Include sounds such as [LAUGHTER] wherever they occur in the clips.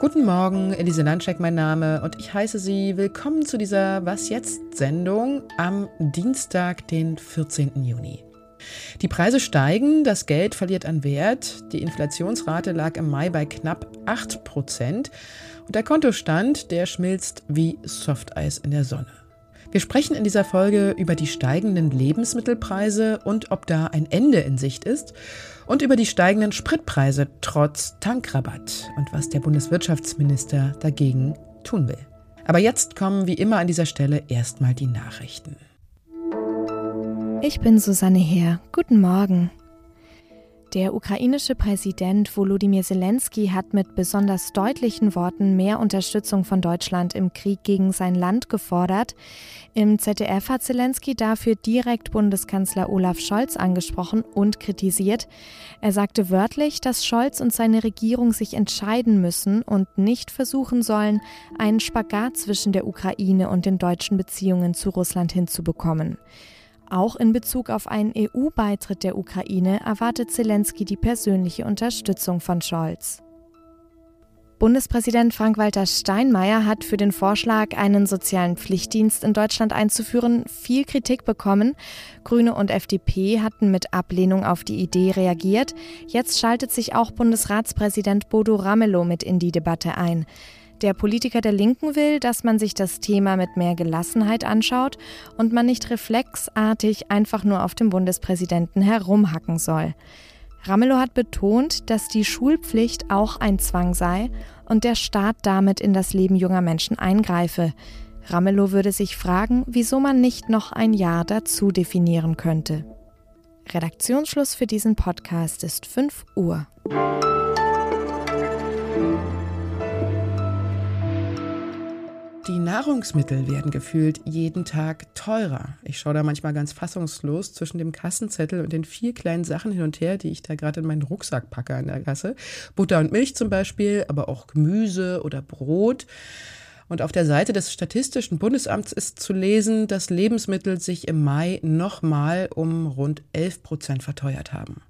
Guten Morgen, Elise Landscheck mein Name und ich heiße Sie willkommen zu dieser Was jetzt Sendung am Dienstag, den 14. Juni. Die Preise steigen, das Geld verliert an Wert, die Inflationsrate lag im Mai bei knapp 8 Prozent und der Kontostand, der schmilzt wie Softeis in der Sonne. Wir sprechen in dieser Folge über die steigenden Lebensmittelpreise und ob da ein Ende in Sicht ist und über die steigenden Spritpreise trotz Tankrabatt und was der Bundeswirtschaftsminister dagegen tun will. Aber jetzt kommen wie immer an dieser Stelle erstmal die Nachrichten. Ich bin Susanne Heer. Guten Morgen. Der ukrainische Präsident Volodymyr Zelensky hat mit besonders deutlichen Worten mehr Unterstützung von Deutschland im Krieg gegen sein Land gefordert. Im ZDF hat Zelensky dafür direkt Bundeskanzler Olaf Scholz angesprochen und kritisiert. Er sagte wörtlich, dass Scholz und seine Regierung sich entscheiden müssen und nicht versuchen sollen, einen Spagat zwischen der Ukraine und den deutschen Beziehungen zu Russland hinzubekommen. Auch in Bezug auf einen EU-Beitritt der Ukraine erwartet Zelensky die persönliche Unterstützung von Scholz. Bundespräsident Frank-Walter Steinmeier hat für den Vorschlag, einen sozialen Pflichtdienst in Deutschland einzuführen, viel Kritik bekommen. Grüne und FDP hatten mit Ablehnung auf die Idee reagiert. Jetzt schaltet sich auch Bundesratspräsident Bodo Ramelow mit in die Debatte ein. Der Politiker der Linken will, dass man sich das Thema mit mehr Gelassenheit anschaut und man nicht reflexartig einfach nur auf dem Bundespräsidenten herumhacken soll. Ramelow hat betont, dass die Schulpflicht auch ein Zwang sei und der Staat damit in das Leben junger Menschen eingreife. Ramelow würde sich fragen, wieso man nicht noch ein Jahr dazu definieren könnte. Redaktionsschluss für diesen Podcast ist 5 Uhr. Die Nahrungsmittel werden gefühlt jeden Tag teurer. Ich schaue da manchmal ganz fassungslos zwischen dem Kassenzettel und den vier kleinen Sachen hin und her, die ich da gerade in meinen Rucksack packe an der Kasse. Butter und Milch zum Beispiel, aber auch Gemüse oder Brot. Und auf der Seite des Statistischen Bundesamts ist zu lesen, dass Lebensmittel sich im Mai nochmal um rund 11 Prozent verteuert haben.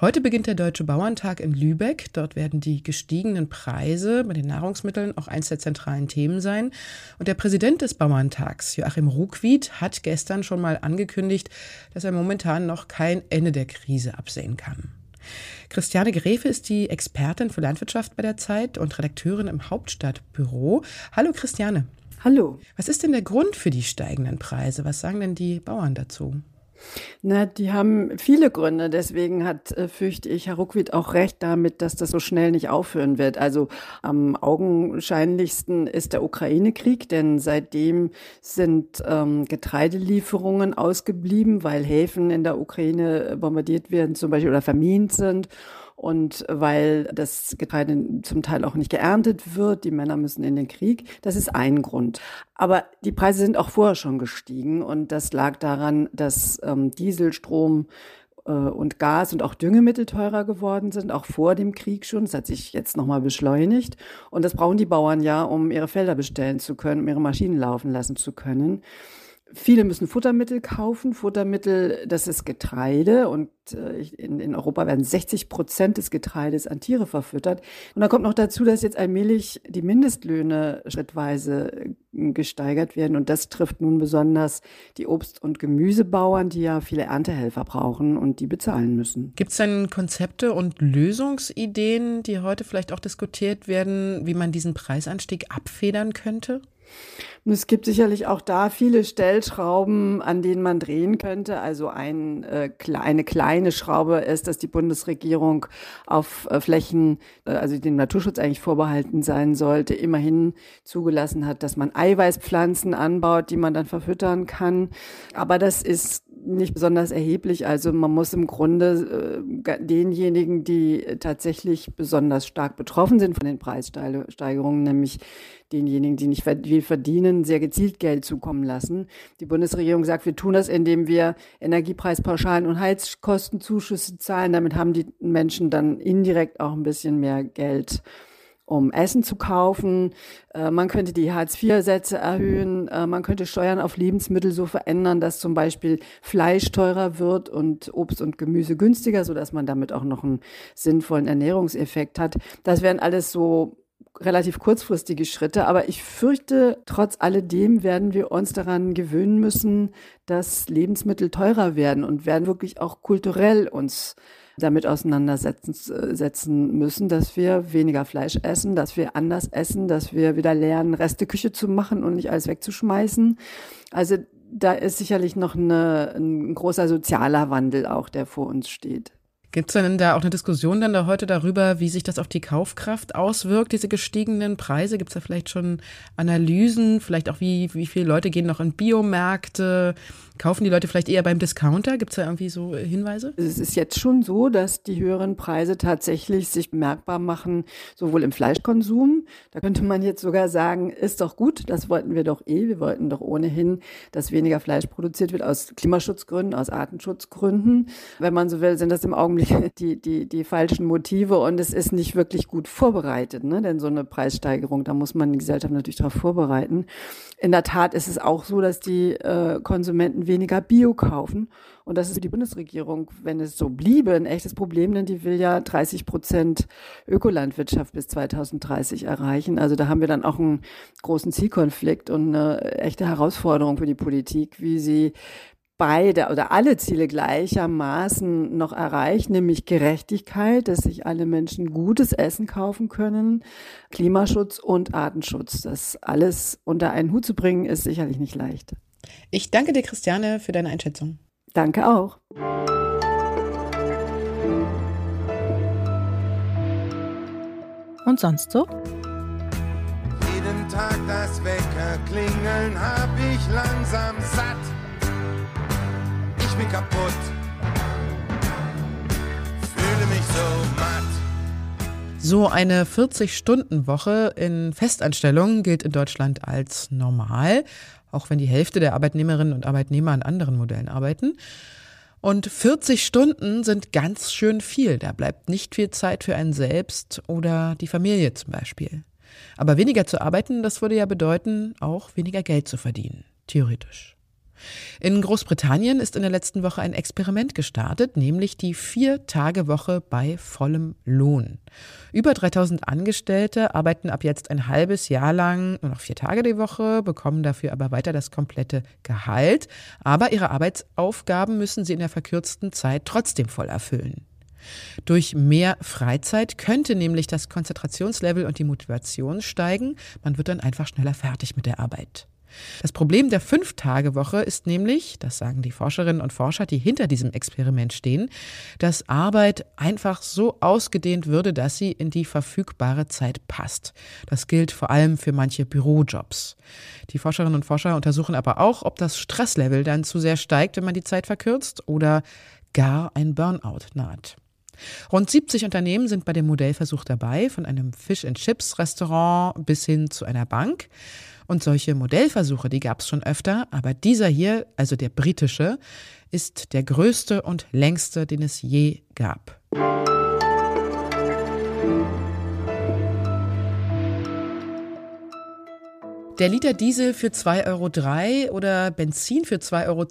Heute beginnt der Deutsche Bauerntag in Lübeck. Dort werden die gestiegenen Preise bei den Nahrungsmitteln auch eins der zentralen Themen sein. Und der Präsident des Bauerntags, Joachim Ruckwied, hat gestern schon mal angekündigt, dass er momentan noch kein Ende der Krise absehen kann. Christiane Grefe ist die Expertin für Landwirtschaft bei der Zeit und Redakteurin im Hauptstadtbüro. Hallo Christiane. Hallo. Was ist denn der Grund für die steigenden Preise? Was sagen denn die Bauern dazu? Na, die haben viele Gründe. Deswegen hat, äh, fürchte ich, Herr Ruckwied auch recht damit, dass das so schnell nicht aufhören wird. Also am augenscheinlichsten ist der Ukraine-Krieg, denn seitdem sind ähm, Getreidelieferungen ausgeblieben, weil Häfen in der Ukraine bombardiert werden zum Beispiel oder vermint sind und weil das Getreide zum Teil auch nicht geerntet wird, die Männer müssen in den Krieg. Das ist ein Grund. Aber die Preise sind auch vorher schon gestiegen und das lag daran, dass ähm, Dieselstrom äh, und Gas und auch Düngemittel teurer geworden sind, auch vor dem Krieg schon. Das hat sich jetzt nochmal beschleunigt. Und das brauchen die Bauern ja, um ihre Felder bestellen zu können, um ihre Maschinen laufen lassen zu können. Viele müssen Futtermittel kaufen. Futtermittel, das ist Getreide und äh, in, in Europa werden 60 Prozent des Getreides an Tiere verfüttert. Und da kommt noch dazu, dass jetzt allmählich die Mindestlöhne schrittweise äh, gesteigert werden und das trifft nun besonders die Obst- und Gemüsebauern, die ja viele Erntehelfer brauchen und die bezahlen müssen. Gibt es denn Konzepte und Lösungsideen, die heute vielleicht auch diskutiert werden, wie man diesen Preisanstieg abfedern könnte? Und es gibt sicherlich auch da viele Stellschrauben, an denen man drehen könnte. Also ein, äh, eine kleine Schraube ist, dass die Bundesregierung auf äh, Flächen, äh, also dem Naturschutz eigentlich vorbehalten sein sollte, immerhin zugelassen hat, dass man Eiweißpflanzen anbaut, die man dann verfüttern kann. Aber das ist nicht besonders erheblich. Also man muss im Grunde äh, denjenigen, die tatsächlich besonders stark betroffen sind von den Preissteigerungen, nämlich denjenigen, die nicht viel verdienen, sehr gezielt Geld zukommen lassen. Die Bundesregierung sagt, wir tun das, indem wir Energiepreispauschalen und Heizkostenzuschüsse zahlen. Damit haben die Menschen dann indirekt auch ein bisschen mehr Geld um Essen zu kaufen. Äh, man könnte die Hartz-IV-Sätze erhöhen. Äh, man könnte Steuern auf Lebensmittel so verändern, dass zum Beispiel Fleisch teurer wird und Obst und Gemüse günstiger, sodass man damit auch noch einen sinnvollen Ernährungseffekt hat. Das wären alles so relativ kurzfristige Schritte, aber ich fürchte, trotz alledem werden wir uns daran gewöhnen müssen, dass Lebensmittel teurer werden und werden wirklich auch kulturell uns damit auseinandersetzen setzen müssen, dass wir weniger Fleisch essen, dass wir anders essen, dass wir wieder lernen, Resteküche zu machen und nicht alles wegzuschmeißen. Also da ist sicherlich noch eine, ein großer sozialer Wandel auch, der vor uns steht. Gibt es denn da auch eine Diskussion dann da heute darüber, wie sich das auf die Kaufkraft auswirkt, diese gestiegenen Preise? Gibt es da vielleicht schon Analysen, vielleicht auch wie, wie viele Leute gehen noch in Biomärkte? Kaufen die Leute vielleicht eher beim Discounter? Gibt es da irgendwie so Hinweise? Es ist jetzt schon so, dass die höheren Preise tatsächlich sich bemerkbar machen, sowohl im Fleischkonsum. Da könnte man jetzt sogar sagen, ist doch gut, das wollten wir doch eh. Wir wollten doch ohnehin, dass weniger Fleisch produziert wird aus Klimaschutzgründen, aus Artenschutzgründen. Wenn man so will, sind das im Augenblick [LAUGHS] die, die, die falschen Motive und es ist nicht wirklich gut vorbereitet. Ne? Denn so eine Preissteigerung, da muss man die Gesellschaft natürlich darauf vorbereiten. In der Tat ist es auch so, dass die äh, Konsumenten weniger Bio kaufen. Und das ist für die Bundesregierung, wenn es so bliebe, ein echtes Problem, denn die will ja 30 Prozent Ökolandwirtschaft bis 2030 erreichen. Also da haben wir dann auch einen großen Zielkonflikt und eine echte Herausforderung für die Politik, wie sie beide oder alle Ziele gleichermaßen noch erreicht, nämlich Gerechtigkeit, dass sich alle Menschen gutes Essen kaufen können, Klimaschutz und Artenschutz. Das alles unter einen Hut zu bringen, ist sicherlich nicht leicht. Ich danke dir, Christiane, für deine Einschätzung. Danke auch. Und sonst so? Jeden Tag das Wecker klingeln hab ich langsam satt kaputt. Fühle mich so matt. So eine 40-Stunden-Woche in Festanstellung gilt in Deutschland als normal, auch wenn die Hälfte der Arbeitnehmerinnen und Arbeitnehmer an anderen Modellen arbeiten. Und 40 Stunden sind ganz schön viel. Da bleibt nicht viel Zeit für einen selbst oder die Familie zum Beispiel. Aber weniger zu arbeiten, das würde ja bedeuten, auch weniger Geld zu verdienen. Theoretisch. In Großbritannien ist in der letzten Woche ein Experiment gestartet, nämlich die Vier-Tage-Woche bei vollem Lohn. Über 3000 Angestellte arbeiten ab jetzt ein halbes Jahr lang nur noch vier Tage die Woche, bekommen dafür aber weiter das komplette Gehalt. Aber ihre Arbeitsaufgaben müssen sie in der verkürzten Zeit trotzdem voll erfüllen. Durch mehr Freizeit könnte nämlich das Konzentrationslevel und die Motivation steigen. Man wird dann einfach schneller fertig mit der Arbeit. Das Problem der Fünf-Tage-Woche ist nämlich, das sagen die Forscherinnen und Forscher, die hinter diesem Experiment stehen, dass Arbeit einfach so ausgedehnt würde, dass sie in die verfügbare Zeit passt. Das gilt vor allem für manche Bürojobs. Die Forscherinnen und Forscher untersuchen aber auch, ob das Stresslevel dann zu sehr steigt, wenn man die Zeit verkürzt oder gar ein Burnout naht. Rund 70 Unternehmen sind bei dem Modellversuch dabei, von einem Fish-and-Chips-Restaurant bis hin zu einer Bank. Und solche Modellversuche, die gab es schon öfter, aber dieser hier, also der britische, ist der größte und längste, den es je gab. Der Liter Diesel für 2,03 Euro oder Benzin für 2,10 Euro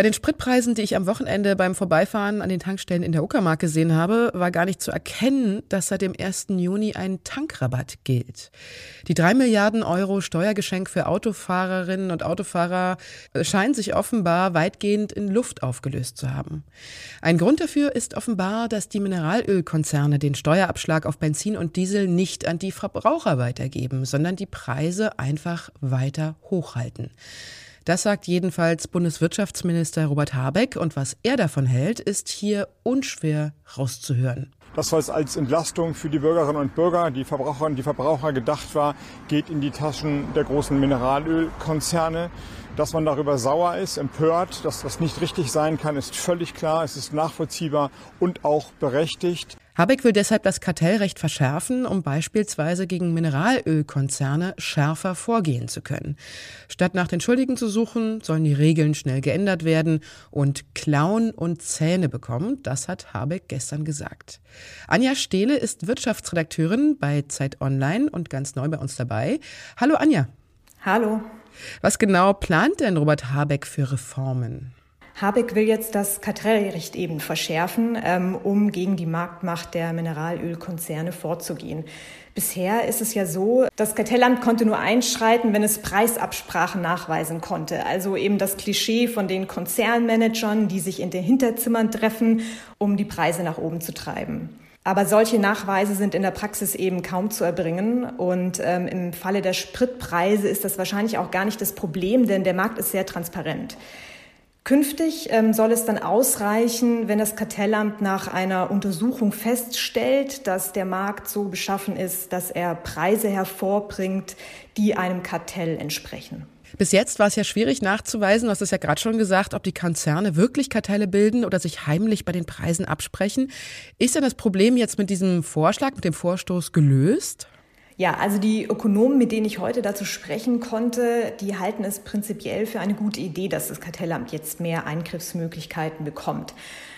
bei den Spritpreisen, die ich am Wochenende beim Vorbeifahren an den Tankstellen in der Uckermark gesehen habe, war gar nicht zu erkennen, dass seit dem 1. Juni ein Tankrabatt gilt. Die drei Milliarden Euro Steuergeschenk für Autofahrerinnen und Autofahrer scheinen sich offenbar weitgehend in Luft aufgelöst zu haben. Ein Grund dafür ist offenbar, dass die Mineralölkonzerne den Steuerabschlag auf Benzin und Diesel nicht an die Verbraucher weitergeben, sondern die Preise einfach weiter hochhalten. Das sagt jedenfalls Bundeswirtschaftsminister Robert Habeck. Und was er davon hält, ist hier unschwer rauszuhören. Das, was als Entlastung für die Bürgerinnen und Bürger, die Verbraucherinnen und Verbraucher gedacht war, geht in die Taschen der großen Mineralölkonzerne. Dass man darüber sauer ist, empört, dass das nicht richtig sein kann, ist völlig klar. Es ist nachvollziehbar und auch berechtigt. Habeck will deshalb das Kartellrecht verschärfen, um beispielsweise gegen Mineralölkonzerne schärfer vorgehen zu können. Statt nach den Schuldigen zu suchen, sollen die Regeln schnell geändert werden und Klauen und Zähne bekommen. Das hat Habeck gestern gesagt. Anja Stehle ist Wirtschaftsredakteurin bei Zeit Online und ganz neu bei uns dabei. Hallo Anja. Hallo. Was genau plant denn Robert Habeck für Reformen? Habeck will jetzt das Kartellrecht eben verschärfen, ähm, um gegen die Marktmacht der Mineralölkonzerne vorzugehen. Bisher ist es ja so, das Kartellamt konnte nur einschreiten, wenn es Preisabsprachen nachweisen konnte. Also eben das Klischee von den Konzernmanagern, die sich in den Hinterzimmern treffen, um die Preise nach oben zu treiben. Aber solche Nachweise sind in der Praxis eben kaum zu erbringen. Und ähm, im Falle der Spritpreise ist das wahrscheinlich auch gar nicht das Problem, denn der Markt ist sehr transparent. Künftig ähm, soll es dann ausreichen, wenn das Kartellamt nach einer Untersuchung feststellt, dass der Markt so beschaffen ist, dass er Preise hervorbringt, die einem Kartell entsprechen. Bis jetzt war es ja schwierig nachzuweisen, du hast es ja gerade schon gesagt, ob die Konzerne wirklich Kartelle bilden oder sich heimlich bei den Preisen absprechen. Ist denn das Problem jetzt mit diesem Vorschlag, mit dem Vorstoß gelöst? Ja, also die Ökonomen, mit denen ich heute dazu sprechen konnte, die halten es prinzipiell für eine gute Idee, dass das Kartellamt jetzt mehr Eingriffsmöglichkeiten bekommt.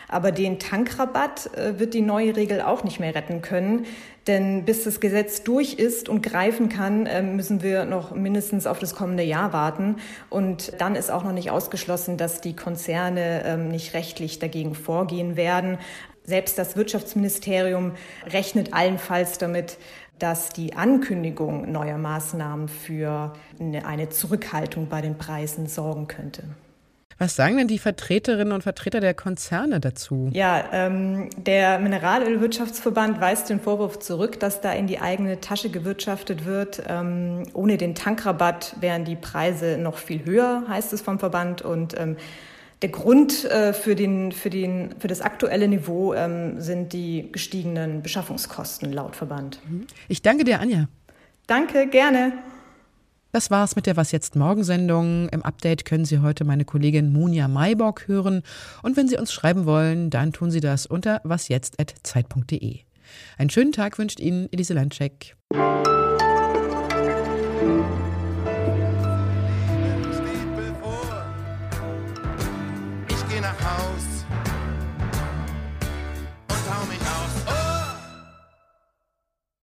Aber den Tankrabatt äh, wird die neue Regel auch nicht mehr retten können. Denn bis das Gesetz durch ist und greifen kann, äh, müssen wir noch mindestens auf das kommende Jahr warten. Und dann ist auch noch nicht ausgeschlossen, dass die Konzerne ähm, nicht rechtlich dagegen vorgehen werden. Selbst das Wirtschaftsministerium rechnet allenfalls damit, dass die Ankündigung neuer Maßnahmen für eine Zurückhaltung bei den Preisen sorgen könnte. Was sagen denn die Vertreterinnen und Vertreter der Konzerne dazu? Ja, ähm, der Mineralölwirtschaftsverband weist den Vorwurf zurück, dass da in die eigene Tasche gewirtschaftet wird. Ähm, ohne den Tankrabatt wären die Preise noch viel höher, heißt es vom Verband. Und ähm, der Grund äh, für, den, für, den, für das aktuelle Niveau ähm, sind die gestiegenen Beschaffungskosten laut Verband. Mhm. Ich danke dir, Anja. Danke, gerne. Das war's mit der Was jetzt Morgensendung. Im Update können Sie heute meine Kollegin Munja Maybock hören. Und wenn Sie uns schreiben wollen, dann tun Sie das unter wasjetzt.zeit.de. Einen schönen Tag wünscht Ihnen Elise Landcheck.